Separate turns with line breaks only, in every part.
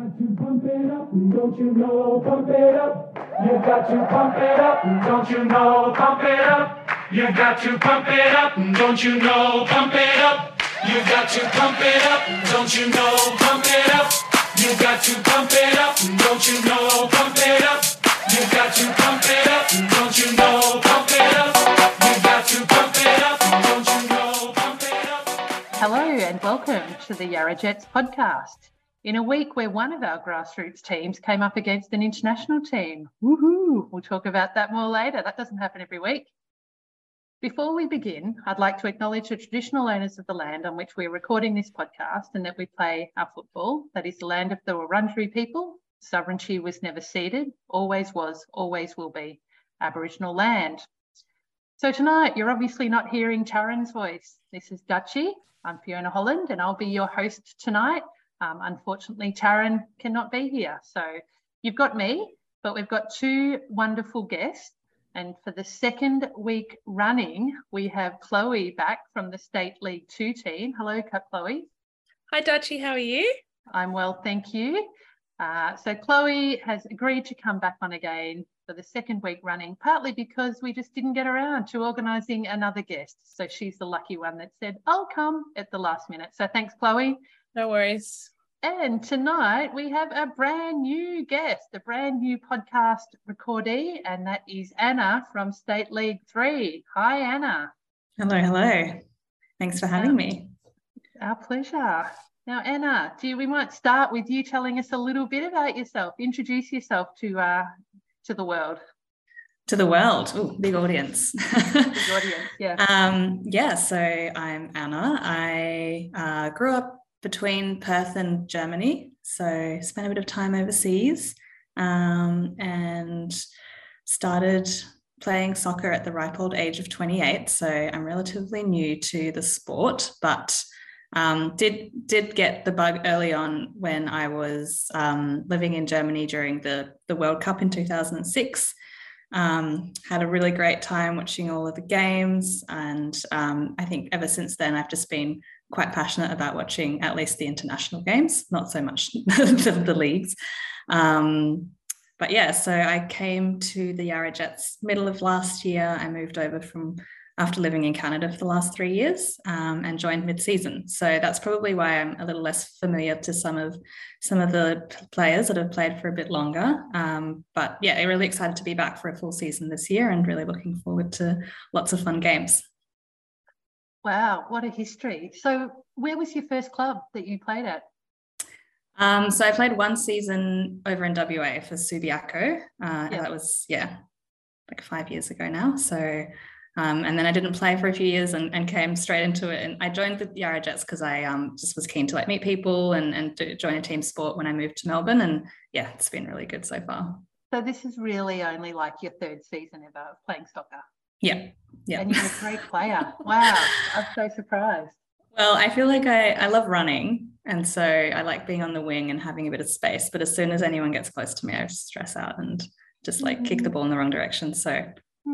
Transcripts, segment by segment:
got to pump it up, don't you know? Pump it up. You've got to pump it up, don't you know? Pump it up. You've got to pump it up, don't you know? Pump it up. You've got to pump it up, don't you know? Pump it up. You've got to pump it up, don't you know? Pump it up. You've got to pump it up, don't you know? Pump it up. You've got to pump it up, don't you know? Pump it up.
Hello and welcome to the Yarra Jets podcast. In a week where one of our grassroots teams came up against an international team. Woohoo! We'll talk about that more later. That doesn't happen every week. Before we begin, I'd like to acknowledge the traditional owners of the land on which we're recording this podcast and that we play our football. That is the land of the Wurundjeri people. Sovereignty was never ceded, always was, always will be Aboriginal land. So tonight, you're obviously not hearing Taryn's voice. This is Dutchy. I'm Fiona Holland and I'll be your host tonight. Um, unfortunately, Taryn cannot be here. So you've got me, but we've got two wonderful guests. And for the second week running, we have Chloe back from the State League Two team. Hello, Chloe.
Hi, Dutchy. How are you?
I'm well, thank you. Uh, so Chloe has agreed to come back on again for the second week running, partly because we just didn't get around to organising another guest. So she's the lucky one that said, I'll come at the last minute. So thanks, Chloe.
No worries.
And tonight we have a brand new guest, a brand new podcast recordee, and that is Anna from State League 3. Hi, Anna.
Hello, hello. Thanks for having me.
Our pleasure. Now, Anna, do you, we might start with you telling us a little bit about yourself. Introduce yourself to uh, to the world.
To the world, Ooh, big audience.
big audience, yeah.
um, yeah, so I'm Anna. I uh, grew up between Perth and Germany. So spent a bit of time overseas um, and started playing soccer at the ripe old age of 28. So I'm relatively new to the sport, but um, did did get the bug early on when I was um, living in Germany during the the World Cup in 2006. Um, had a really great time watching all of the games, and um, I think ever since then I've just been quite passionate about watching at least the international games, not so much the, the leagues. Um, but yeah, so I came to the Yarra Jets middle of last year. I moved over from after living in Canada for the last three years um, and joined mid-season. So that's probably why I'm a little less familiar to some of some of the players that have played for a bit longer. Um, but yeah, really excited to be back for a full season this year and really looking forward to lots of fun games.
Wow, what a history. So, where was your first club that you played at?
Um, so, I played one season over in WA for Subiaco. Uh, yeah. That was, yeah, like five years ago now. So, um, and then I didn't play for a few years and, and came straight into it. And I joined the Yarra Jets because I um, just was keen to like meet people and, and join a team sport when I moved to Melbourne. And yeah, it's been really good so far.
So, this is really only like your third season ever playing soccer.
Yeah. Yeah.
And you're a great player. wow. I'm so surprised.
Well, I feel like I, I love running. And so I like being on the wing and having a bit of space. But as soon as anyone gets close to me, I stress out and just like mm. kick the mm. ball in the wrong direction. So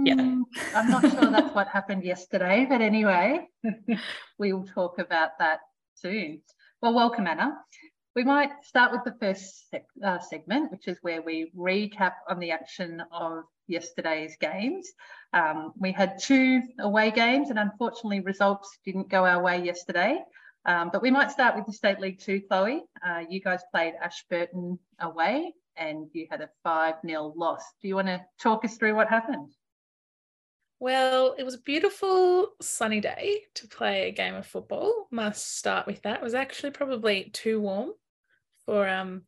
yeah. Mm,
I'm not sure that's what happened yesterday, but anyway, we will talk about that soon. Well, welcome, Anna. We might start with the first seg- uh, segment, which is where we recap on the action of yesterday's games. Um, we had two away games, and unfortunately, results didn't go our way yesterday. Um, but we might start with the State League 2, Chloe. Uh, you guys played Ashburton away and you had a 5 0 loss. Do you want to talk us through what happened?
Well, it was a beautiful sunny day to play a game of football. Must start with that. It was actually probably too warm for um,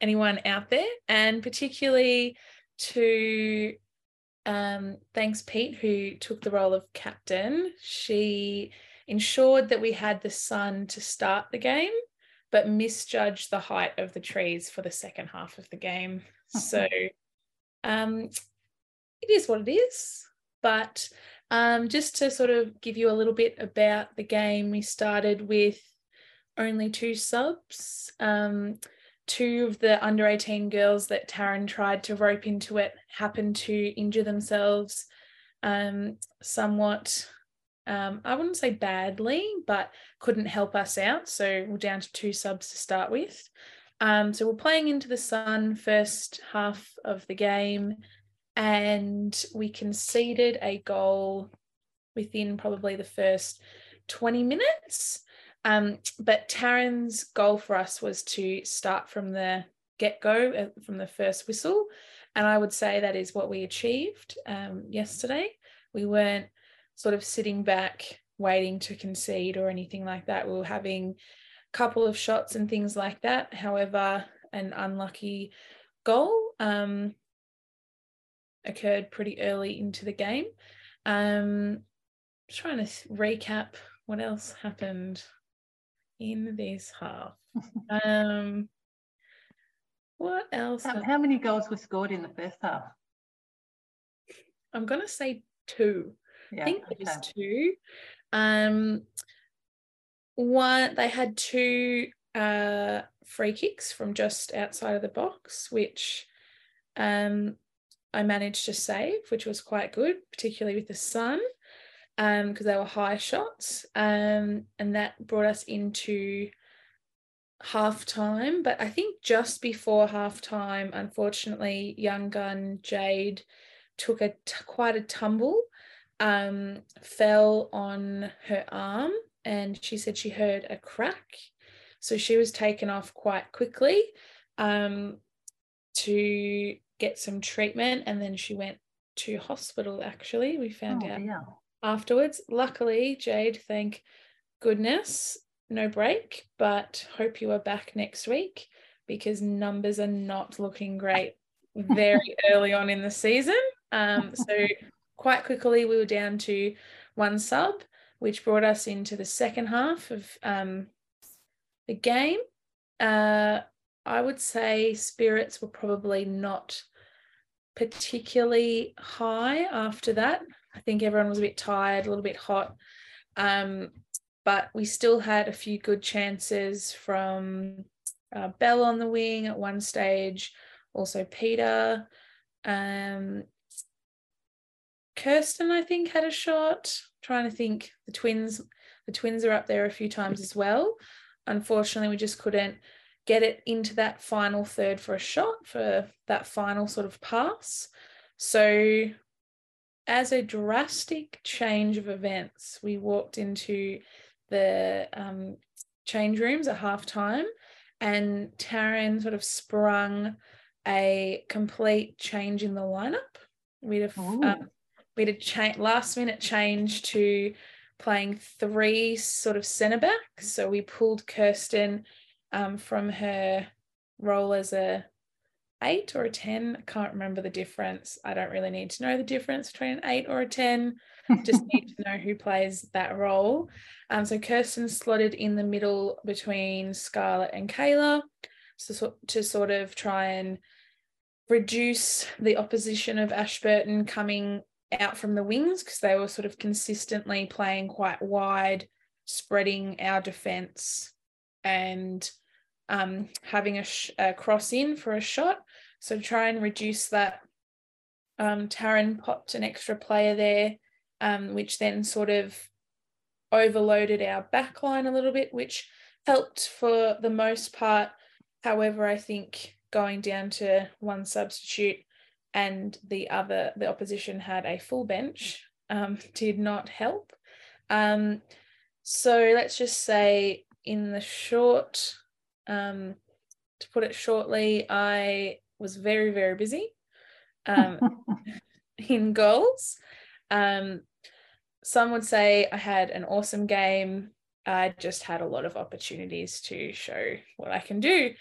anyone out there, and particularly to um, thanks Pete, who took the role of captain. She ensured that we had the sun to start the game, but misjudged the height of the trees for the second half of the game. So um, it is what it is. But um, just to sort of give you a little bit about the game, we started with only two subs. Um, two of the under 18 girls that Taryn tried to rope into it happened to injure themselves um, somewhat. Um, I wouldn't say badly, but couldn't help us out. So we're down to two subs to start with. Um, so we're playing into the sun first half of the game, and we conceded a goal within probably the first 20 minutes. Um, but Taryn's goal for us was to start from the get go, uh, from the first whistle. And I would say that is what we achieved um, yesterday. We weren't sort of sitting back waiting to concede or anything like that. We were having a couple of shots and things like that. However, an unlucky goal um, occurred pretty early into the game. Um, trying to recap what else happened in this half. um, what else?
How, how many goals were scored in the first half?
I'm gonna say two.
Yeah,
I think it was two. Um, one they had two uh free kicks from just outside of the box, which um I managed to save, which was quite good, particularly with the sun, because they were high shots. Um, and that brought us into half time. But I think just before half time, unfortunately, young gun Jade took a t- quite a tumble, um, fell on her arm, and she said she heard a crack. So she was taken off quite quickly um, to get some treatment, and then she went to hospital. Actually, we found
Oh,
out
dear.
Afterwards. Luckily, Jade, thank goodness, no break, but hope you are back next week because numbers are not looking great very early on in the season. Um, so, quite quickly, we were down to one sub, which brought us into the second half of um, the game. Uh, I would say spirits were probably not particularly high after that. I think everyone was a bit tired, a little bit hot. Um, but we still had a few good chances from uh, Bell on the wing at one stage, also Peter. Um, Kirsten, I think, had a shot. trying to think, the twins, the twins are up there a few times as well. Unfortunately, we just couldn't get it into that final third for a shot for that final sort of pass. So, as a drastic change of events, we walked into the um, change rooms at halftime, and Taryn sort of sprung a complete change in the lineup. We'd have um, we'd a cha- last minute change to playing three sort of centre backs. So we pulled Kirsten um, from her role as a eight or a 10. I can't remember the difference. I don't really need to know the difference between an eight or a 10. Just need to know who plays that role. Um, so Kirsten slotted in the middle between Scarlett and Kayla so, to sort of try and reduce the opposition of Ashburton coming out from the wings because they were sort of consistently playing quite wide, spreading our defence and um, having a, sh- a cross in for a shot. So try and reduce that, um, Taryn popped an extra player there, um, which then sort of overloaded our back line a little bit, which helped for the most part. However, I think going down to one substitute and the other, the opposition had a full bench, um, did not help. Um, so let's just say in the short, um, to put it shortly, I was very, very busy um, in goals. Um, some would say I had an awesome game. I just had a lot of opportunities to show what I can do.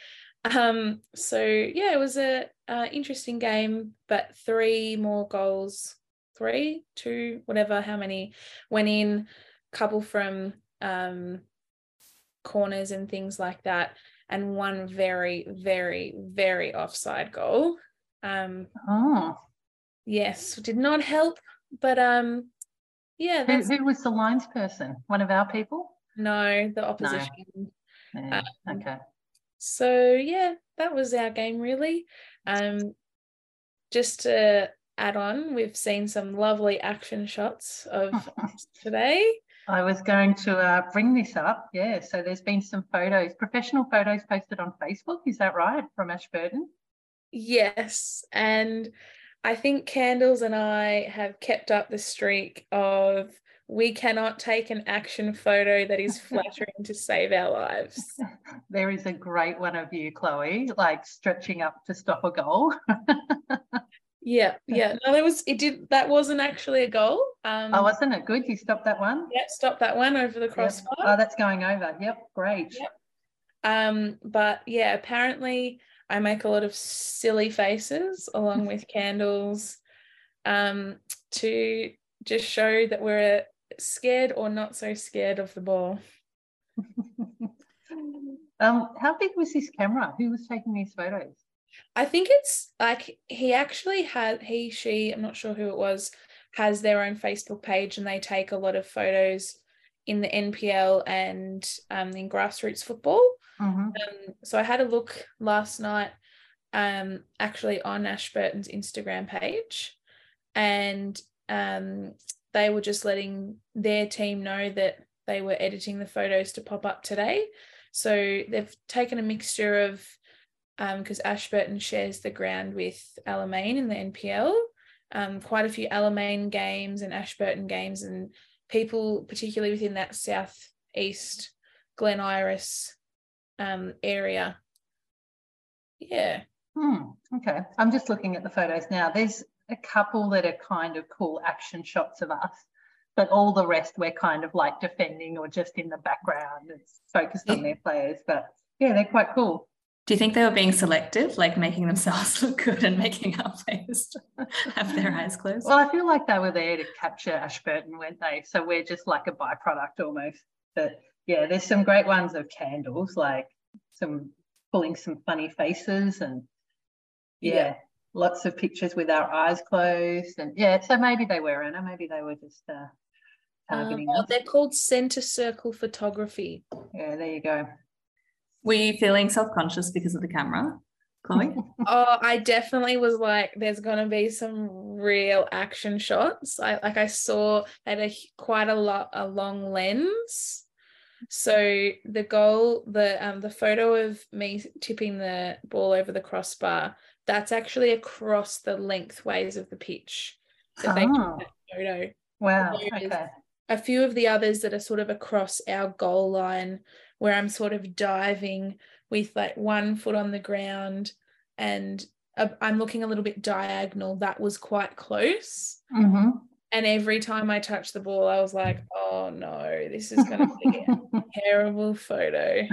Um, so yeah, it was a uh, interesting game, but three more goals, three, two, whatever, how many went in, couple from um, corners and things like that, and one very, very, very offside goal. Um,
oh,
yes, did not help, but um, yeah,
who, who was the lines person? One of our people?
no the opposition.
Yeah,
Um,
okay.
So yeah, that was our game really. Um, just to add on, we've seen some lovely action shots of today.
I was going to uh, bring this up. Yeah, so there's been some photos, professional photos posted on Facebook. Is that right from Ashburton?
Yes, and I think Candles and I have kept up the streak of we cannot take an action photo that is flattering to save our lives.
There is a great one of you, Chloe, like stretching up to stop a goal.
Yeah, yeah. No, that was it. Did that wasn't actually a goal? Um,
oh, wasn't it good? You stopped that one.
Yeah, stop that one over the
Yep.
crossbar.
Oh, that's going over. Yep, great.
Yep. Um, but yeah, apparently I make a lot of silly faces along with candles, um, to just show that we're scared or not so scared of the ball.
um, how big was this camera? Who was taking these photos?
I think it's like he actually had he she I'm not sure who it was has their own Facebook page and they take a lot of photos in the NPL and um, in grassroots football.
Mhm.
Um, so I had a look last night, um, actually on Ashburton's Instagram page, and um, they were just letting their team know that they were editing the photos to pop up today. So they've taken a mixture of, because Ashburton shares the ground with Alamein in the NPL, um, quite a few Alamein games and Ashburton games, and people, particularly within that southeast Glen Iris um, area. Yeah.
Hmm, okay. I'm just looking at the photos now. There's a couple that are kind of cool action shots of us, but all the rest we're kind of like defending or just in the background. It's focused on their players, but yeah, they're quite cool.
Do you think they were being selective, like making themselves look good and making our players have their eyes closed?
Well, I feel like they were there to capture Ashburton, weren't they? So we're just like a byproduct almost. But yeah, there's some great ones of candles, like some pulling some funny faces and yeah,
Yeah.
lots of pictures with our eyes closed. And yeah, so maybe they were Anna, maybe they were just uh,
Um,
targeting
oh,
us.
they're called center circle photography.
Yeah, there you go.
Were you feeling self-conscious because of the camera, Chloe?
oh, I definitely was like, there's gonna be some real action shots. I like I saw at a quite a lot a long lens. So the goal, the um the photo of me tipping the ball over the crossbar, that's actually across the lengthways of the pitch. Took
Oh.
that photo.
Wow. Okay.
a few of the others that are sort of across our goal line where I'm sort of diving with like one foot on the ground and I'm looking a little bit diagonal. That was quite close.
hmm
And every time I touched the ball, I was like, oh no, this is going to be a terrible photo.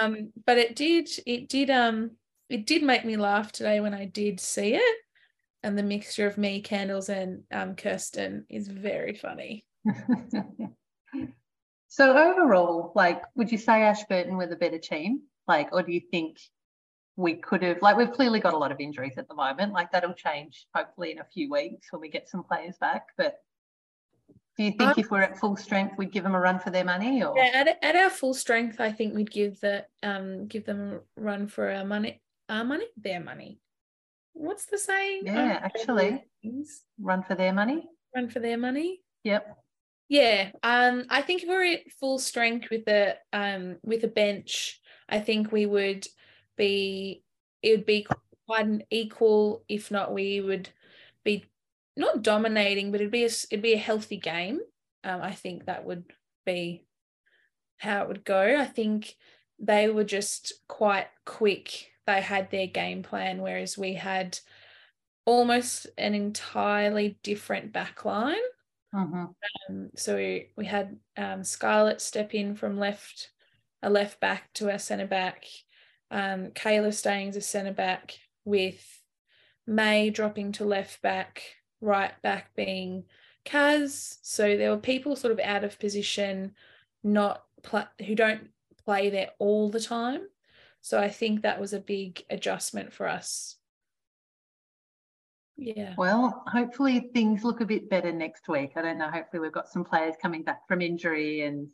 Um, but it did, it did, um, it did make me laugh today when I did see it. And the mixture of me, Candles, and um, Kirsten is very funny.
so overall, like, would you say Ashburton were the better team? Like, or do you think we could have, like, we've clearly got a lot of injuries at the moment. Like, that'll change hopefully in a few weeks when we get some players back. But do you think
Um,
if we're at full strength, we'd give them a run for their money? Or
Yeah, at, at our full strength, I think we'd give the um give them a run for our money, our money, their money. What's the saying?
Yeah,
Um,
actually. run for their money?
run for their money.
Yep.
Yeah, um, I think if we're at full strength with the um with a bench, I think we would be it would be quite an equal, if not we would be not dominating, but it'd be a it'd be a healthy game. Um, I think that would be how it would go. I think they were just quite quick. They had their game plan, whereas we had almost an entirely different backline.
Hmm
Um, so we, we had um, Scarlett step in from left, a left back to our centre back. Um, Kayla staying as a centre back with May dropping to left back, right back being Kaz. So there were people sort of out of position, not pl- who don't play there all the time. So I think that was a big adjustment for us. Yeah.
Well, hopefully things look a bit better next week. I don't know. Hopefully we've got some players coming back from injury and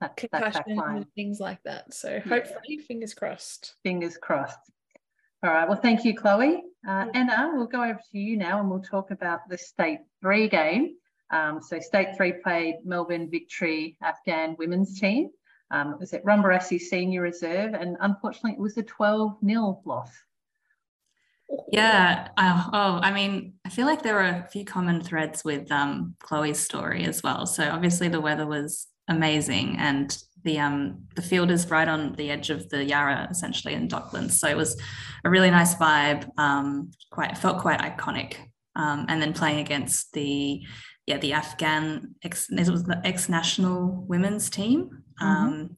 that, that back
concussions
line.
and things like that. So hopefully, fingers crossed.
Fingers crossed. All right. Well, thank you, Chloe. Uh, Anna, we'll go over to you now and we'll talk about the state three game. Um, so State 3 played Melbourne Victory Afghan women's team. Um, it was at Ron Barassi Senior Reserve, and unfortunately, it was a 12 0 loss.
Yeah. Oh, oh, I mean, I feel like there were a few common threads with um, Chloe's story as well. So obviously, the weather was amazing, and the um the field is right on the edge of the Yarra, essentially in Docklands. So it was a really nice vibe. Um, quite felt quite iconic. Um, and then playing against the yeah the Afghan ex it was the ex national women's team. Mm-hmm. Um, mm-hmm.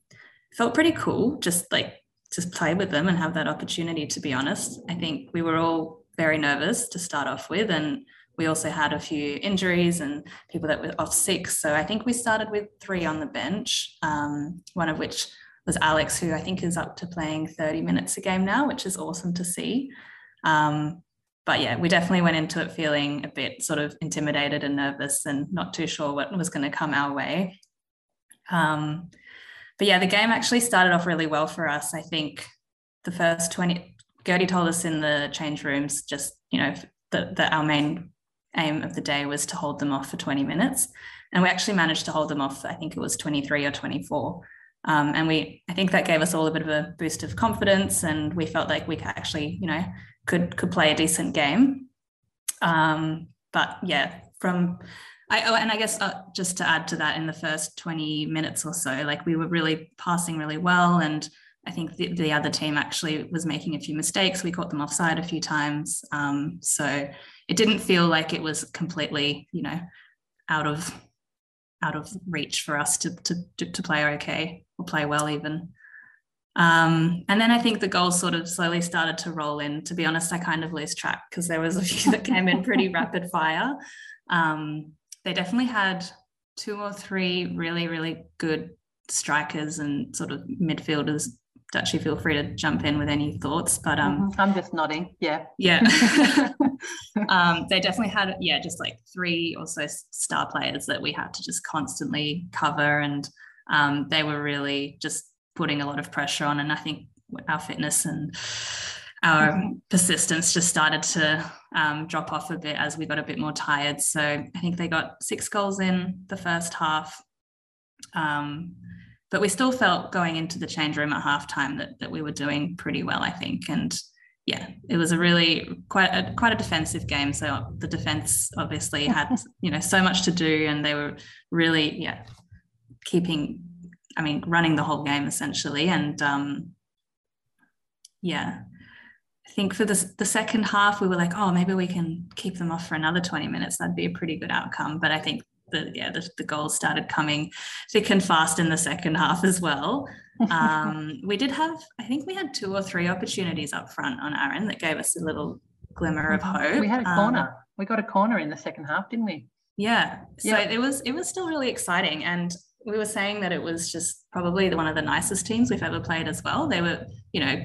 Felt pretty cool, just like to play with them and have that opportunity. To be honest, I think we were all very nervous to start off with, and we also had a few injuries and people that were off sick. So I think we started with three on the bench, um, one of which was Alex, who I think is up to playing 30 minutes a game now, which is awesome to see. Um, but yeah, we definitely went into it feeling a bit sort of intimidated and nervous and not too sure what was going to come our way. Um, but yeah, the game actually started off really well for us. I think the first 20, Gertie told us in the change rooms, just, you know, that, that our main aim of the day was to hold them off for 20 minutes. And we actually managed to hold them off, I think it was 23 or 24. Um, and we, I think that gave us all a bit of a boost of confidence, and we felt like we could actually, you know, could could play a decent game. Um, but yeah, from I oh, and I guess uh, just to add to that, in the first 20 minutes or so, like we were really passing really well, and I think the, the other team actually was making a few mistakes. We caught them offside a few times, um, so it didn't feel like it was completely, you know, out of out of reach for us to to to play okay or play well even. Um, and then I think the goals sort of slowly started to roll in. To be honest, I kind of lose track because there was a few that came in pretty rapid fire. Um, they definitely had two or three really, really good strikers and sort of midfielders actually feel free to jump in with any thoughts but um
mm-hmm. i'm just nodding. Yeah.
Yeah. Um they definitely had yeah just like three or so star players that we had to just constantly cover and um they were really just putting a lot of pressure on and i think our fitness and our mm-hmm. persistence just started to um, drop off a bit as we got a bit more tired so i think they got six goals in the first half um, but we still felt going into the change room at halftime that, that we were doing pretty well, I think. And yeah, it was a really quite a quite a defensive game. So the defense obviously had you know so much to do, and they were really yeah keeping, I mean, running the whole game essentially. And um, yeah, I think for the the second half we were like, oh, maybe we can keep them off for another twenty minutes. That'd be a pretty good outcome. But I think the yeah the, the goals started coming thick and fast in the second half as well. Um, we did have I think we had two or three opportunities up front on Aaron that gave us a little glimmer of mm-hmm. hope.
We had a corner. Um, we got a corner in the second half, didn't we?
Yeah. So yeah. it was it was still really exciting and we were saying that it was just probably one of the nicest teams we've ever played as well. They were, you know,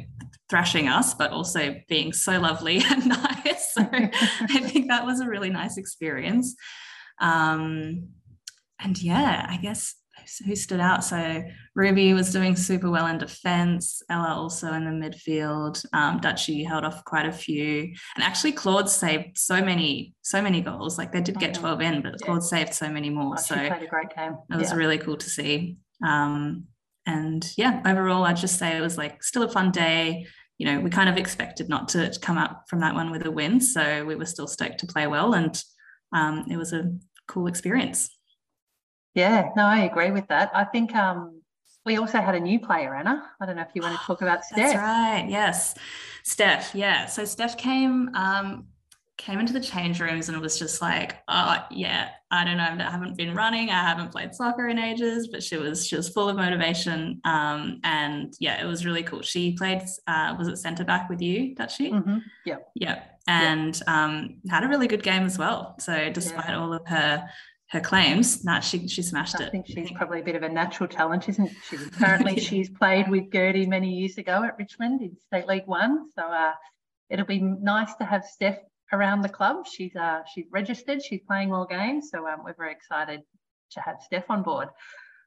thrashing us, but also being so lovely and nice. So I think that was a really nice experience. Um, and yeah, I guess who stood out. So Ruby was doing super well in defense. Ella also in the midfield. Um, Dutchy held off quite a few, and actually Claude saved so many, so many goals. Like they did get twelve in, but yeah. Claude saved so many more. Oh, so
played a great game.
It was yeah. really cool to see. Um, and yeah, overall, I'd just say it was like still a fun day. You know, we kind of expected not to come up from that one with a win, so we were still stoked to play well and um, it was a cool experience.
Yeah, no, I agree with that. I think um, we also had a new player, Anna. I don't know if you want to talk about Steph.
That's right. Yes, Steph. Yeah. So Steph came um, came into the change rooms and it was just like, oh yeah, I don't know, I haven't been running, I haven't played soccer in ages, but she was she was full of motivation. Um, and yeah, it was really cool. She played uh, was it centre back with you, that she?
Mm-hmm. Yeah.
Yeah. And yeah. um, had a really good game as well. So despite yeah. all of her her claims, nah, she she smashed
I
it.
I think she's probably a bit of a natural talent, isn't she? Apparently, she's played with Gertie many years ago at Richmond in State League One. So uh, it'll be nice to have Steph around the club. She's uh, she's registered. She's playing more games, so um, we're very excited to have Steph on board.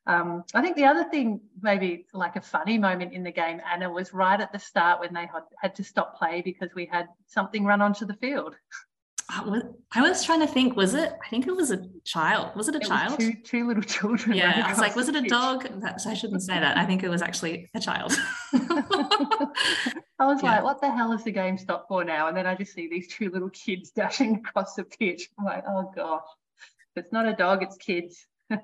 Um, I think the other thing, maybe like a funny moment in the game, Anna, was right at the start when they had, had to stop play because we had something run onto the field.
I was, I was trying to think, was it? I think it was a child. Was it a
It
child?
two, two little children.
yeah, I was like, was it a dog? That's, I shouldn't say that. I think it was actually a child.
I was
Yeah.
like, what the hell is the game stopped for now? And then I just see these two little kids dashing across the pitch. I'm like, oh gosh, it's not a dog, it's kids.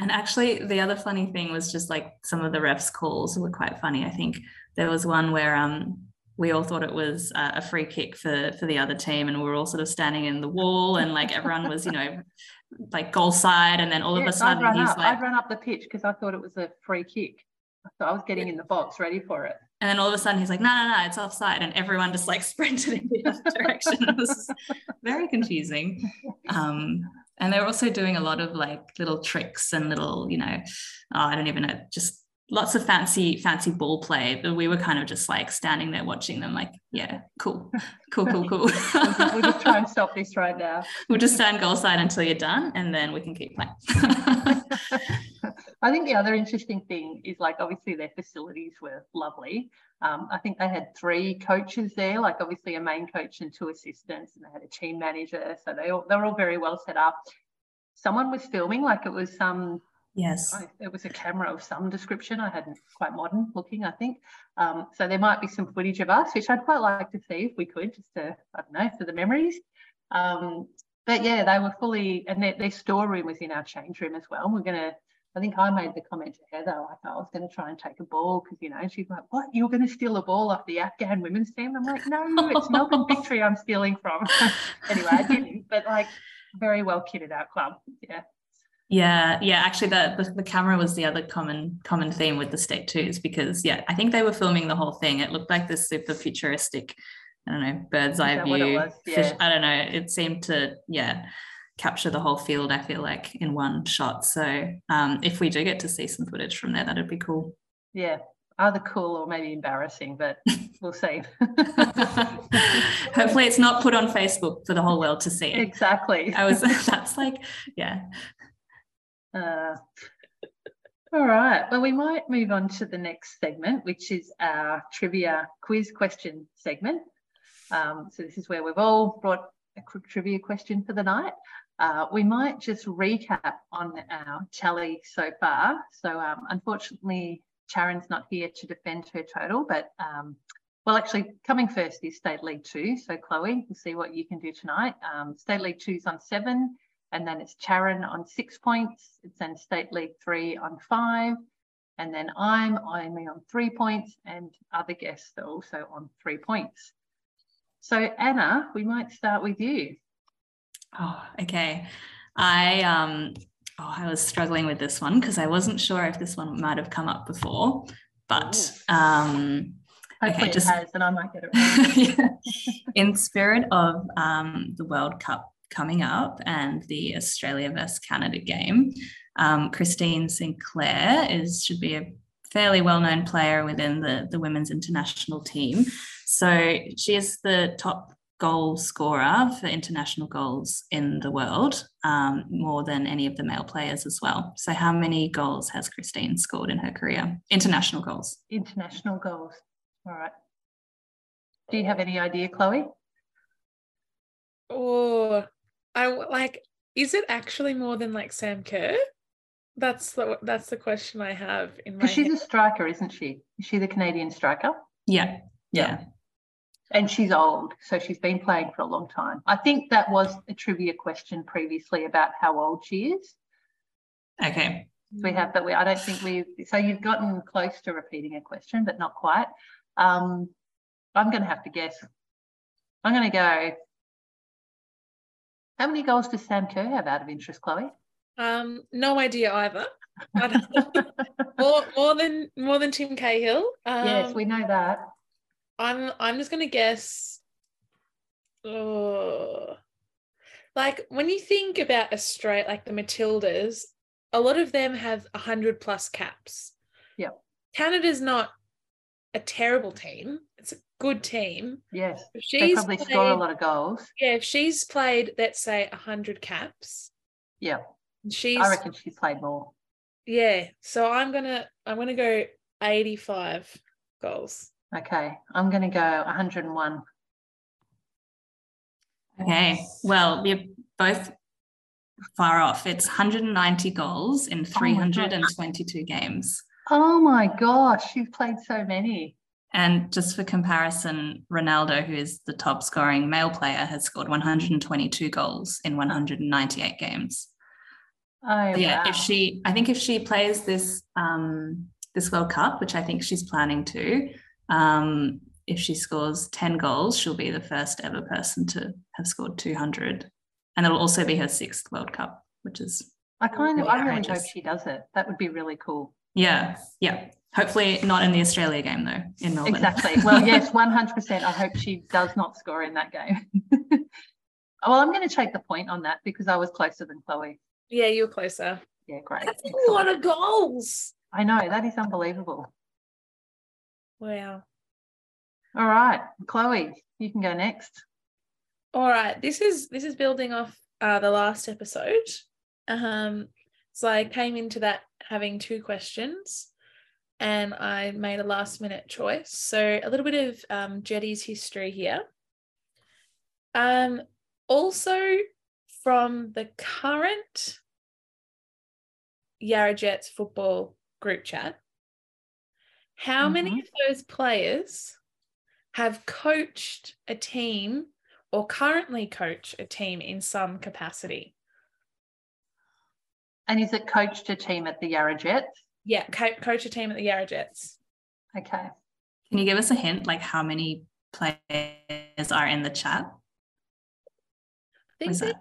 And actually, the other funny thing was just like some of the refs' calls were quite funny. I think there was one where um we all thought it was uh, a free kick for for the other team, and we were all sort of standing in the wall, and like everyone was, you know, like goal side, and then all of a
Yes, I'd
sudden
run
he's
up.
like,
I'd run up the pitch because I thought it was a free kick. So I was getting in the box ready for it.
and then all of a sudden he's like, no, no, no, it's offside, and everyone just like sprinted in the other direction. It was very confusing. Um, and they're also doing a lot of like little tricks and little, you know, oh, I don't even know, just lots of fancy, fancy ball play. But we were kind of just like standing there watching them, like, yeah, cool, cool, cool, cool.
We'll just, try and stop this right now.
we'll just stand goal side until you're done, and then we can keep playing.
I think the other interesting thing is like obviously their facilities were lovely. Um, I think they had three coaches there, like obviously a main coach and two assistants, and they had a team manager. So they all they were all very well set up. Someone was filming, like it was some
yes.
It was a camera of some description. I hadn't quite modern looking, I think. Um, so there might be some footage of us, which I'd quite like to see if we could, just to, I don't know, for the memories. Um, but yeah, they were fully, and their, their storeroom was in our change room as well. We're going to, I think I made the comment to Heather, like I was going to try and take a ball because, you know, she's like, what? You're going to steal a ball off the Afghan women's team? I'm like, no, it's Melbourne Victory I'm stealing from. anyway, I didn't, but like, very well kitted out club. Yeah.
Yeah, yeah. Actually, the, the the camera was the other common common theme with the state twos because yeah, I think they were filming the whole thing. It looked like this super futuristic, I don't know, bird's eye
that what it
view.
was?
fish-
Yeah.
I don't know. It seemed to yeah capture the whole field. I feel like in one shot. So um, if we do get to see some footage from there, that'd be cool.
Yeah, either cool or maybe embarrassing, but we'll see.
Hopefully, it's not put on Facebook for the whole world to see.
exactly.
I was that's like yeah.
Uh, all right. Well, we might move on to the next segment, which is our trivia quiz question segment. Um, so this is where we've all brought a trivia question for the night. Uh, we might just recap on our tally so far. So um, unfortunately, Sharon's not here to defend her total, but um, well, actually, coming first is State League Two. So Chloe, we'll see what you can do tonight. Um, State League Two's on seven, and then it's Charon on six points. It's then State League Three on five, and then I'm only on three points, and other guests are also on three points. So Anna, we might start with you.
Oh, okay. I um oh, I was struggling with this one because I wasn't sure if this one might have come up before, but um
Hopefully
just-
it has, and I might get it wrong.
in spirit of um, the World Cup coming up and the Australia versus Canada game, um, Christine Sinclair is should be a fairly well-known player within the, the women's international team. So she is the top goal scorer for international goals in the world, um, more than any of the male players as well. So how many goals has Christine scored in her career? International goals.
International goals. All right. Do you have any idea, Chloe?
Or I w- like, is it actually more than like Sam Kerr? That's the that's the question I have in my
Because she's
head.
a striker, isn't she? Is she the Canadian striker?
Yeah. Yeah.
And she's old, so she's been playing for a long time. I think that was a trivia question previously about how old she is.
Okay.
We have, but we I don't think we. So you've gotten close to repeating a question, but not quite. Um, I'm going to have to guess. I'm going to go. How many goals does Sam Kerr have out of interest, Chloe?
Um, no idea either. More more than more than Tim Cahill. Um,
yes, we know that.
I'm I'm just gonna guess. Oh, like when you think about Australia, like the Matildas, a lot of them have a hundred plus caps.
Yep.
Canada's not a terrible team; a good team.
Yes,
If
they
she's
probably
played,
score a lot of goals.
yeah, if she's played, let's say, a hundred caps,
Yeah,
she's
I reckon she played more.
yeah. So I'm gonna I'm gonna go eighty-five goals.
Okay, I'm going to go 101.
Okay. Well, we're both far off. It's 190 goals in 322 games.
Oh my gosh, you've played so many.
And just for comparison, Ronaldo, who is the top scoring male player, has scored 122 goals in 198 games.
Oh,
yeah,
wow.
if she, I think if she plays this um, this World Cup, which I think she's planning to, um, if she scores 10 goals, she'll be the first ever person to have scored 200. And it'll also be her sixth World Cup, which is,
I kind of, I really hope she does it. That would be really cool.
yeah, yeah. Hopefully not in the Australia game, though, in Melbourne.
Exactly. Well, yes, 100%. I hope she does not score in that game. well, I'm going to take the point on that because I was closer than Chloe.
Yeah, you were closer.
Yeah, great.
That's a
Excellent.
lot of goals.
I know, that is unbelievable.
Wow.
All right, Chloe, you can go next.
All right. This is this is building off uh, the last episode. Um, so I came into that having two questions, and I made a last minute choice. So a little bit of um, Jetty's history here. Um, also from the current Yarra Jets football group chat, how many
Mhm.
of those players have coached a team or currently coach a team in some capacity?
And is it coached a team at the Yarra Jets?
Yeah, co- coach a team at the Yarra Jets.
Okay.
Can you give us a hint, like how many players are in the chat?
I think
that?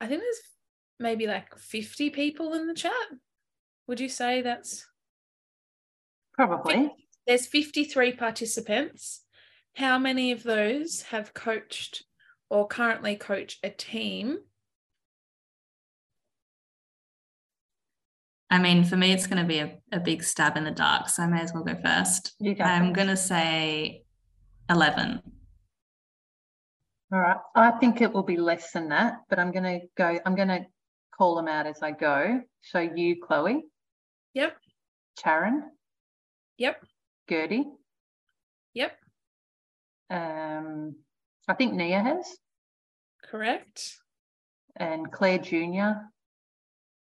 I think there's maybe like 50 people in the chat. Would you say that's
Probably.
there's 53 participants. How many of those have coached or currently coach a team?
I mean, for me, it's going to be a, a big stab in the dark, so I may as well go first.
You go
I'm going to say 11.
All right. I think it will be less than that, but I'm going to go, I'm going to call them out as I go. So you, Chloe,
Yep.
Sharon,
Yep.
Gertie,
Yep.
um, I think Nia has,
Correct.
and Claire Junior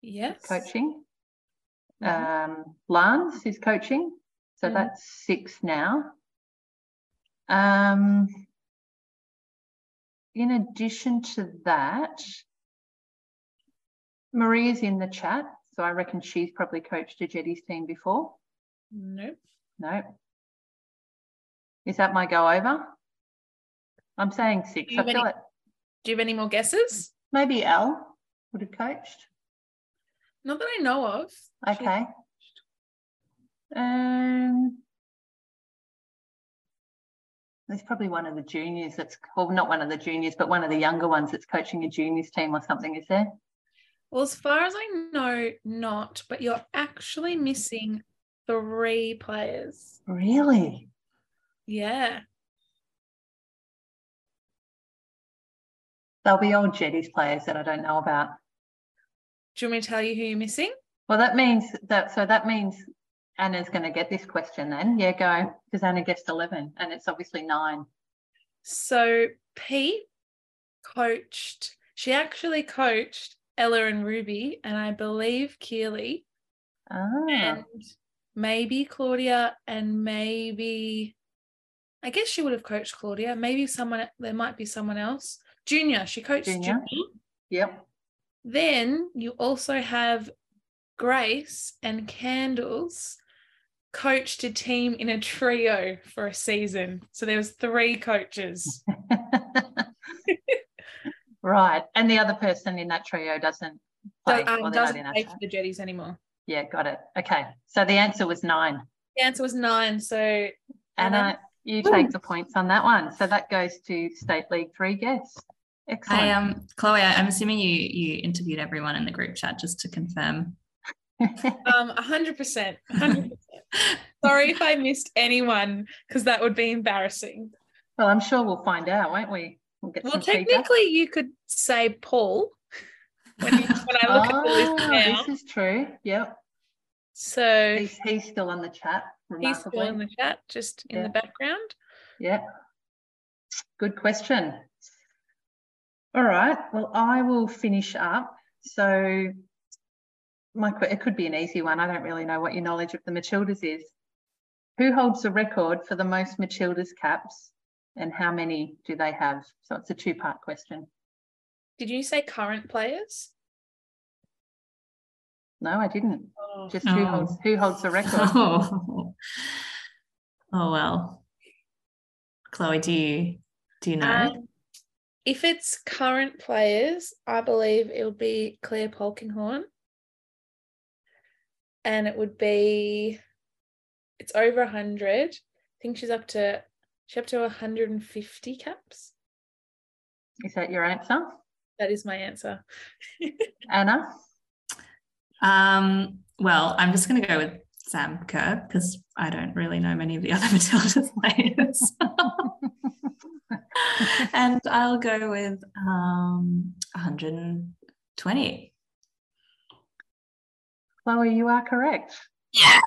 Yes.
coaching.
Mhm.
Um, Lance is coaching. So
Mhm.
that's six now. Um, in addition to that, Maria's in the chat. So I reckon she's probably coached a Jetty's team before.
Nope.
Nope. Is that my go over? I'm saying six.
Do you
I feel
any-
like
Do you have any more guesses?
maybe L would have coached.
Not that I know of.
Okay. Um, there's probably one of the juniors that's, well, not one of the juniors, but one of the younger ones that's coaching a juniors team or something, is there?
Well, as far as I know, not, but you're actually missing three players.
Really?
Yeah.
They'll be old Jetties players that I don't know about.
Do you want me to tell you who you're missing?
Well, that means that, so that means Anna's going to get this question then. Yeah, go, because Anna guessed 11 and it's obviously nine.
So Pete coached, she actually coached Ella and Ruby, and I believe Keely,
Ah,
and maybe Claudia, and maybe I guess she would have coached Claudia. Maybe someone there might be someone else. Junior, she coached
Junior.
Junior.
yep.
Then you also have Grace and Candles coached a team in a trio for a season. So there was three coaches.
right. And the other person in that trio doesn't
So um,
well, they're not
doesn't play for the Jetties anymore.
Yeah, got it. Okay. So the answer was nine.
The answer was nine. So Anna,
Anna, you take the points on that one. So that goes to State League three guests. Excellent.
I um Chloe, I- I'm assuming you you interviewed everyone in the group chat just to confirm.
um, hundred percent. Sorry if I missed anyone because that would be embarrassing.
well, I'm sure we'll find out, won't we? We'll get
Well,
some feedback.
technically, you could say Paul when, you, when I look at the list
Oh,
now.
this is true. Yep.
So
He's, he's still on the chat.
he's still in the chat, just in
Yeah.
the background.
Yeah. Good question. All right. Well, I will finish up. So, my it could be an easy one. I don't really know what your knowledge of the Matildas is. Who holds the record for the most Matildas caps, and how many do they have? So it's a two-part question.
Did you say current players?
No, I didn't.
Oh.
Just who
Oh.
holds who holds the record?
Oh. oh well. Chloe, do you do you know?
Um, if it's current players, I believe it would be Claire Polkinghorne. And it would be, it's over 100. I think she's up to, she's up to 150 caps.
Is that your answer,
That is my answer.
Anna?
Um, well, I'm just going to go with Sam Kerr because I don't really know many of the other Matilda players. and I'll go with um, 120.
Chloe, you are correct.
Yeah.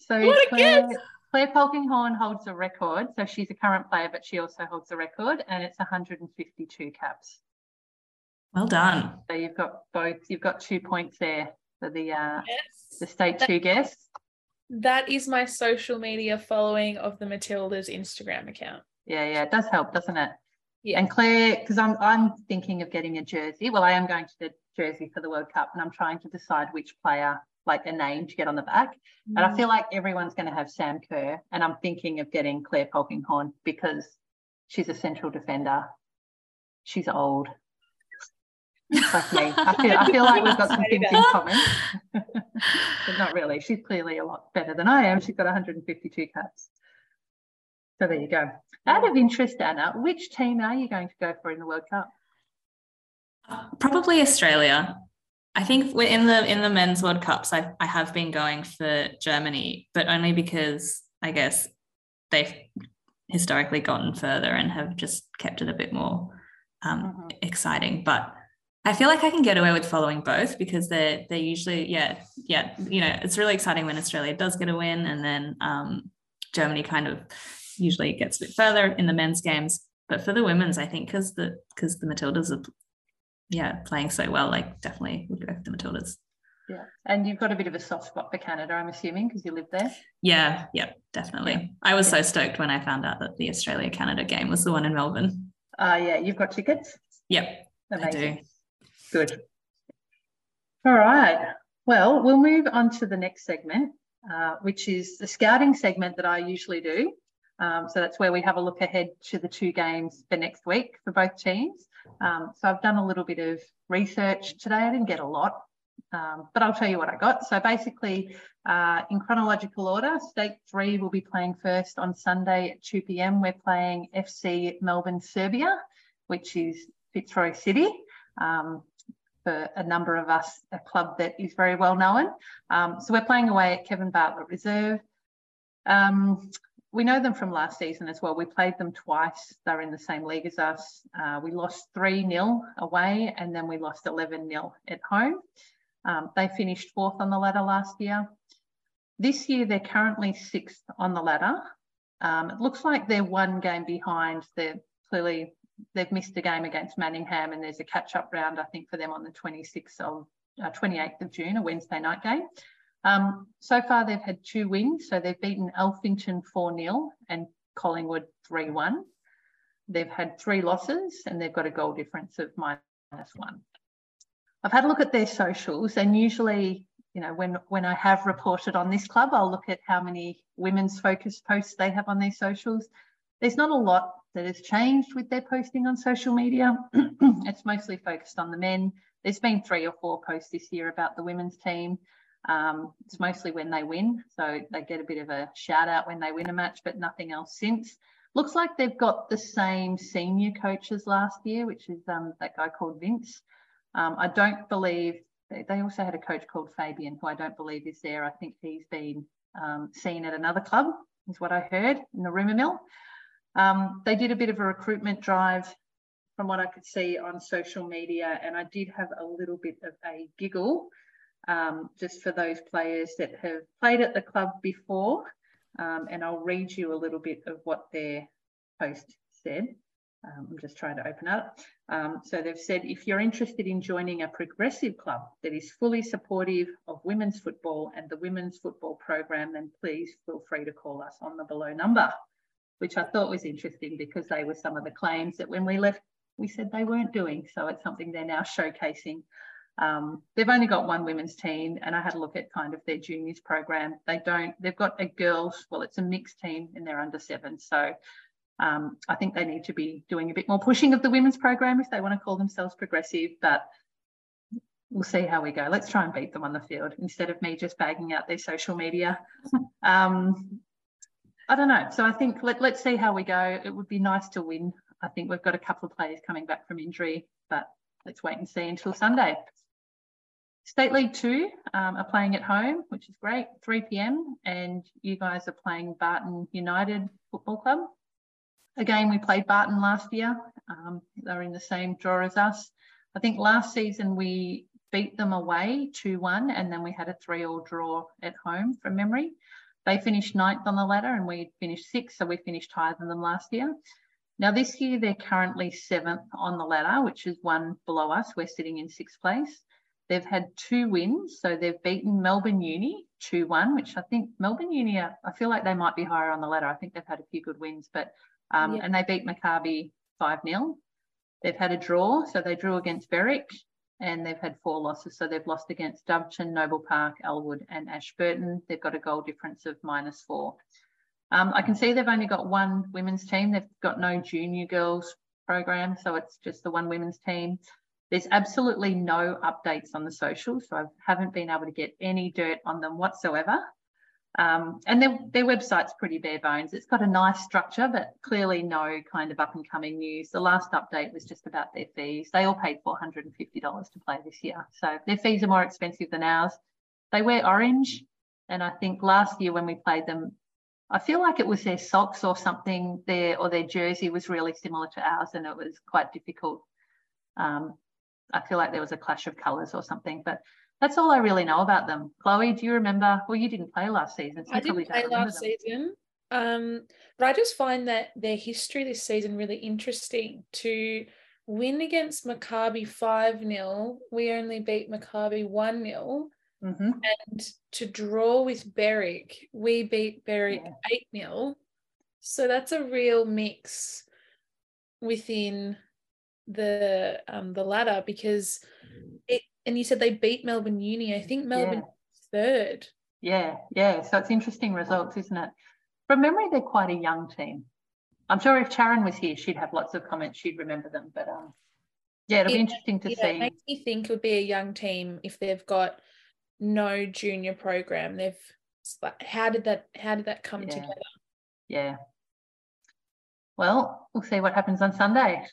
So
What a
Claire, Claire Polkinghorne holds a record. So she's a current player, but she also holds the record, and it's 152 caps.
well done.
So you've got both. You've got two points there for the uh, the state
That-
two guests.
That is my social media following of the Matildas Instagram account.
Yeah, yeah, it does help, doesn't it?
Yeah.
And Claire, because I'm I'm thinking of getting a jersey. Well, I am going to the jersey for the World Cup, and I'm trying to decide which player, like a name, to get on the back. And I mm. feel like everyone's going to have Sam Kerr, and I'm thinking of getting Claire Polkinghorne because she's a central defender. She's old. Like me. I feel, I feel like we've got some things in common, but not really. She's clearly a lot better than I am. She's got 152 caps. So there you go. Out of interest, Anna, which team are you going to go for in the World Cup?
Probably Australia. I think we're in the in the men's World Cups. I I have been going for Germany, but only because I guess they've historically gotten further and have just kept it a bit more um,
Mhm.
exciting. But I feel like I can get away with following both because they're they're usually yeah yeah you know it's really exciting when Australia does get a win and then um, Germany kind of usually it gets a bit further in the men's games. But for the women's, I think because the because the Matildas are yeah playing so well, like definitely would go for the Matildas.
Yeah. And you've got a bit of a soft spot for Canada, I'm assuming, because you live there.
Yeah, yeah, definitely. I was so stoked when I found out that the Australia Canada game was the one in Melbourne.
Uh, yeah, you've got tickets.
Yep, I do.
Amazing. Good. All right. Well, we'll move on to the next segment, uh, which is the scouting segment that I usually do. Um, so that's where we have a look ahead to the two games for next week for both teams. Um, so I've done a little bit of research today. I didn't get a lot, um, but I'll tell you what I got. So basically, uh, in chronological order, State 3 will be playing first on Sunday at 2 p.m. We're playing FC Melbourne Serbia, which is Fitzroy City. Um, for a number of us, a club that is very well known. Um, so we're playing away at Kevin Bartlett Reserve. Um, we know them from last season as well. We played them twice. They're in the same league as us. Uh, we lost 3 0 away and then we lost 11 0 at home. Um, they finished fourth on the ladder last year. This year, they're currently sixth on the ladder. Um, it looks like they're one game behind. They're clearly they've missed a game against Manningham, and there's a catch-up round I think for them on the 26th of uh, 28th of June, a Wednesday night game. Um, so far, they've had two wins. So they've beaten Alphington 4 0 and Collingwood 3 1. They've had three losses and they've got a goal difference of minus one. I've had a look at their socials, and usually, you know, when when I have reported on this club, I'll look at how many women's focused posts they have on their socials. There's not a lot that has changed with their posting on social media. it's mostly focused on the men. There's been three or four posts this year about the women's team. Um, it's mostly when they win, so they get a bit of a shout out when they win a match, but nothing else since. Looks like they've got the same senior coach as last year, which is um, that guy called Vince. Um, I don't believe they, they also had a coach called Fabian, who I don't believe is there. I think he's been um, seen at another club, is what I heard in the rumour mill. Um, they did a bit of a recruitment drive from what I could see on social media, and I did have a little bit of a giggle um, just for those players that have played at the club before. Um, and I'll read you a little bit of what their post said. Um, I'm just trying to open up. Um, so they've said if you're interested in joining a progressive club that is fully supportive of women's football and the women's football program, then please feel free to call us on the below number, which I thought was interesting because they were some of the claims that when we left, we said they weren't doing. So it's something they're now showcasing. Um, they've only got one women's team, and I had a look at kind of their juniors program. They don't, they've got a girls, well, it's a mixed team and they're under seven. So um, I think they need to be doing a bit more pushing of the women's program if they want to call themselves progressive, but we'll see how we go. Let's try and beat them on the field instead of me just bagging out their social media. Um, I don't know. So I think let, let's see how we go. It would be nice to win. I think we've got a couple of players coming back from injury, but let's wait and see until Sunday. State League 2 um, are playing at home, which is great, 3 p.m. And you guys are playing Barton United Football Club. Again, we played Barton last year. Um, they're in the same draw as us. I think last season we beat them away 2-1 and then we had a 3-all draw at home from memory. They finished ninth on the ladder and we finished sixth, so we finished higher than them last year. Now this year they're currently seventh on the ladder, which is one below us. We're sitting in sixth place. They've had two wins, so they've beaten Melbourne Uni 2-1, which I think Melbourne Uni, are, I feel like they might be higher on the ladder. I think they've had a few good wins, but um, yeah. and they beat Maccabi 5 0. They've had a draw, so they drew against Berwick, and they've had four losses. So they've lost against Doveton, Noble Park, Elwood, and Ashburton. They've got a goal difference of minus four. Um, I can see they've only got one women's team. They've got no junior girls program, so it's just the one women's team. There's absolutely no updates on the social, so I haven't been able to get any dirt on them whatsoever. Um, and their, their website's pretty bare bones. It's got a nice structure, but clearly no kind of up and coming news. The last update was just about their fees. They all paid $450 to play this year. So their fees are more expensive than ours. They wear orange. And I think last year when we played them, I feel like it was their socks or something there, or their jersey was really similar to ours, and it was quite difficult. Um, I feel like there was a clash of colours or something, but that's all I really know about them. Chloe, do you remember? Well, you didn't play last season.
So I didn't play last them. season. Um, but I just find that their history this season really interesting. To win against Maccabi 5 0, we only beat Maccabi 1 0. Mm-hmm. And to draw with Berwick, we beat Berwick 8 yeah. 0. So that's a real mix within the um the ladder because it and you said they beat Melbourne Uni. I think Melbourne yeah. third.
Yeah, yeah. So it's interesting results, isn't it? From memory, they're quite a young team. I'm sure if Sharon was here, she'd have lots of comments. She'd remember them. But um, yeah, it'll it, be interesting to
yeah,
see.
It makes me think it would be a young team if they've got no junior program. They've how did that how did that come
yeah.
together?
Yeah. Well, we'll see what happens on Sunday.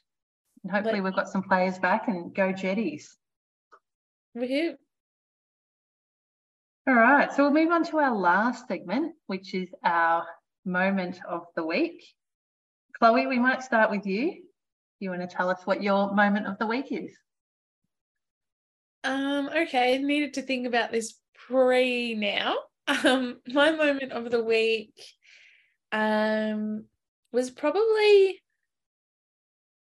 And hopefully but, we've got some players back and go Jetties.
Woohoo.
All right, so we'll move on to our last segment, which is our moment of the week. Chloe, we might start with you. You want to tell us what your moment of the week is?
Um, okay, needed to think about this pre now. Um, my moment of the week um was probably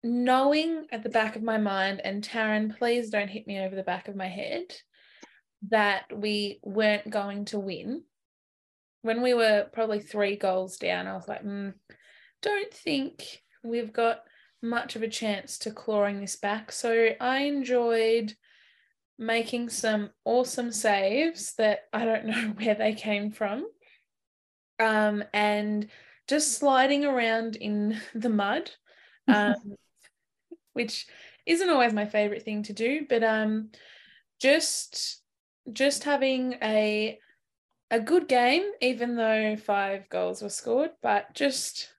knowing at the back of my mind, and Taryn, please don't hit me over the back of my head, that we weren't going to win. When we were probably three goals down, I was like, mm, don't think we've got much of a chance to clawing this back. So I enjoyed making some awesome saves that I don't know where they came from. Um, and just sliding around in the mud. Um, which isn't always my favorite thing to do, but um, just just having a a good game, even though five goals were scored, but just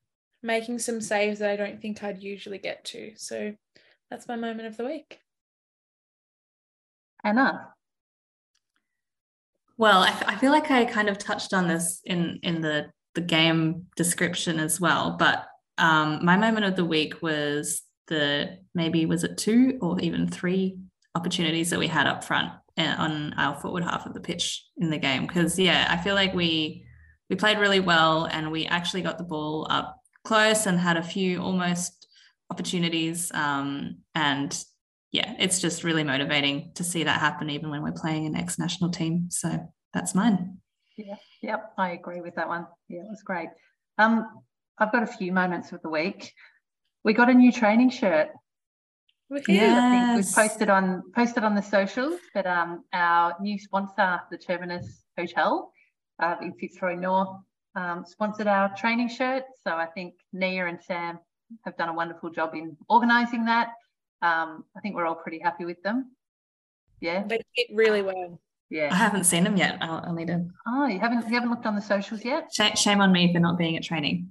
making some saves that I don't think I'd usually get to. So that's my moment of the week.
Anna.
Well, I, f- I feel like I kind of touched on this in in the the game description as well, but um, my moment of the week was the maybe was it two or even three opportunities that we had up front eh, on our forward half of the pitch in the game because yeah i feel like we we played really well and we actually got the ball up close and had a few almost opportunities. Um, and yeah, it's just really motivating to see that happen, even when we're playing an ex national team. So that's mine.
Yeah, yep, I agree with that one. Yeah, it was great. Um, I've got a few moments of the week. We got a new training shirt.
Yes.
I think we've posted on posted on the socials but um, our new sponsor, the Terminus Hotel uh, in Fitzroy North, um, sponsored our training shirt. So I think Nia and Sam have done a wonderful job in organising that. Um, I think we're all pretty happy with them. Yeah,
They fit really well.
Yeah, I
haven't seen them yet. I'll, I'll need to.
Oh, you haven't you haven't looked on the socials yet?
Shame, shame on me for not being at training.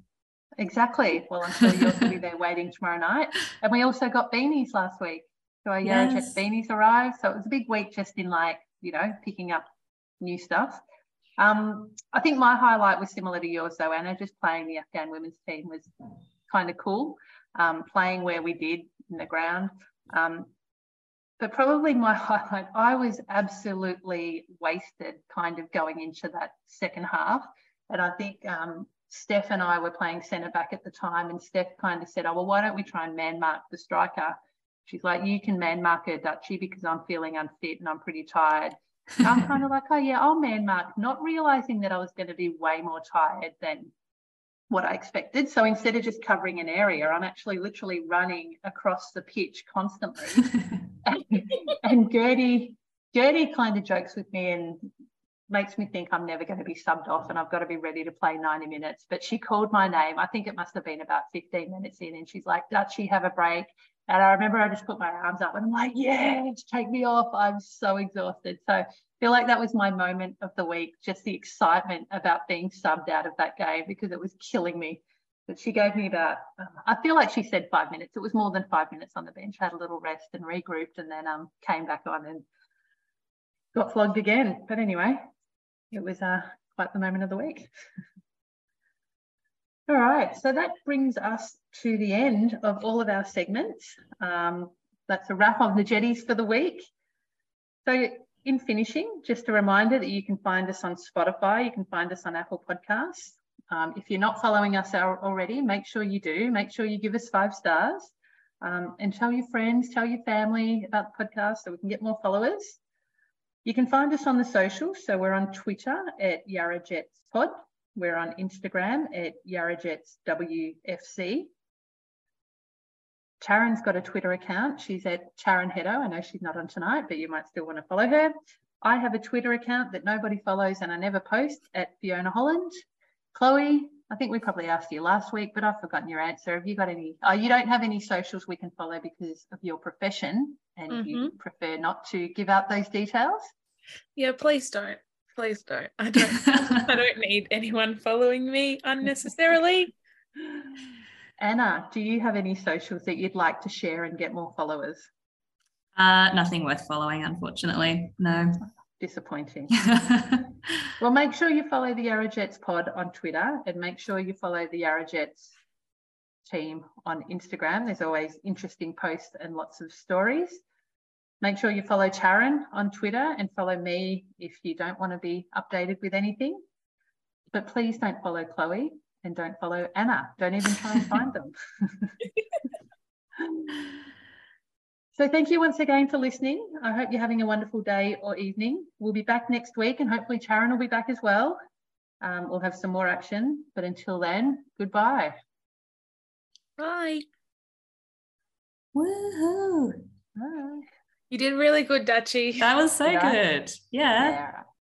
Exactly. Well, I'm sure you'll be there waiting tomorrow night. And we also got beanies last week. So our Yarra
Yes.
beanies arrived. So it was a big week just in like, you know, picking up new stuff. Um, I think my highlight was similar to yours though, Anna, just playing the Afghan women's team was kind of cool. Um, playing where we did in the ground. Um, but probably my highlight, I was absolutely wasted kind of going into that second half. And I think um, Steph and I were playing centre back at the time, and Steph kind of said, Oh, well, why don't we try and man mark the striker? She's like, You can man mark her, Dutchy, because I'm feeling unfit and I'm pretty tired. And I'm kind of like, Oh, yeah, I'll man mark, not realizing that I was going to be way more tired than what I expected. So instead of just covering an area, I'm actually literally running across the pitch constantly. and, and Gertie, Gertie kind of jokes with me and makes me think I'm never going to be subbed off and I've got to be ready to play 90 minutes. But she called my name. I think it must have been about 15 minutes in, and she's like, Dutchy, have a break. And I remember I just put my arms up and I'm like, yes, take me off. I'm so exhausted. So I feel like that was my moment of the week, just the excitement about being subbed out of that game because it was killing me. But she gave me about, I feel like she said five minutes. It was more than five minutes on the bench. had a little rest and regrouped and then um, came back on and got flogged again. But anyway, it was uh, quite the moment of the week. all right, so that brings us to the end of all of our segments. Um, that's a wrap of the jetties for the week. So in finishing, just a reminder that you can find us on Spotify, you can find us on Apple Podcasts. Um, if you're not following us already, make sure you do. Make sure you give us five stars um, and tell your friends, tell your family about the podcast so we can get more followers. You can find us on the socials. So we're on Twitter at Yarra Jets Pod. We're on Instagram at Yarra Jets WFC. Sharon's got a Twitter account. She's at Charon Hedo. I know she's not on tonight, but you might still want to follow her. I have a Twitter account that nobody follows and I never post at Fiona Holland. Chloe, I think we probably asked you last week, but I've forgotten your answer. Have you got any? Oh, you don't have any socials we can follow because of your profession and you prefer not to give out those details?
Yeah, please don't. Please don't. I don't I don't need anyone following me unnecessarily.
Anna, do you have any socials that you'd like to share and get more followers?
Uh, nothing worth following, unfortunately. No.
Disappointing. Well, make sure you follow the Yarra Jets pod on Twitter and make sure you follow the Yarra Jets team on Instagram. There's always interesting posts and lots of stories. Make sure you follow Sharon on Twitter and follow me if you don't want to be updated with anything. But please don't follow Chloe and don't follow Anna. Don't even try and find them. So thank you once again for listening. I hope you're having a wonderful day or evening. We'll be back next week and hopefully Sharon will be back as well. Um, we'll have some more action, but until then, goodbye.
Bye.
Woohoo.
Bye.
You did really good, Dutchy.
That was so good. Yeah.
Yeah.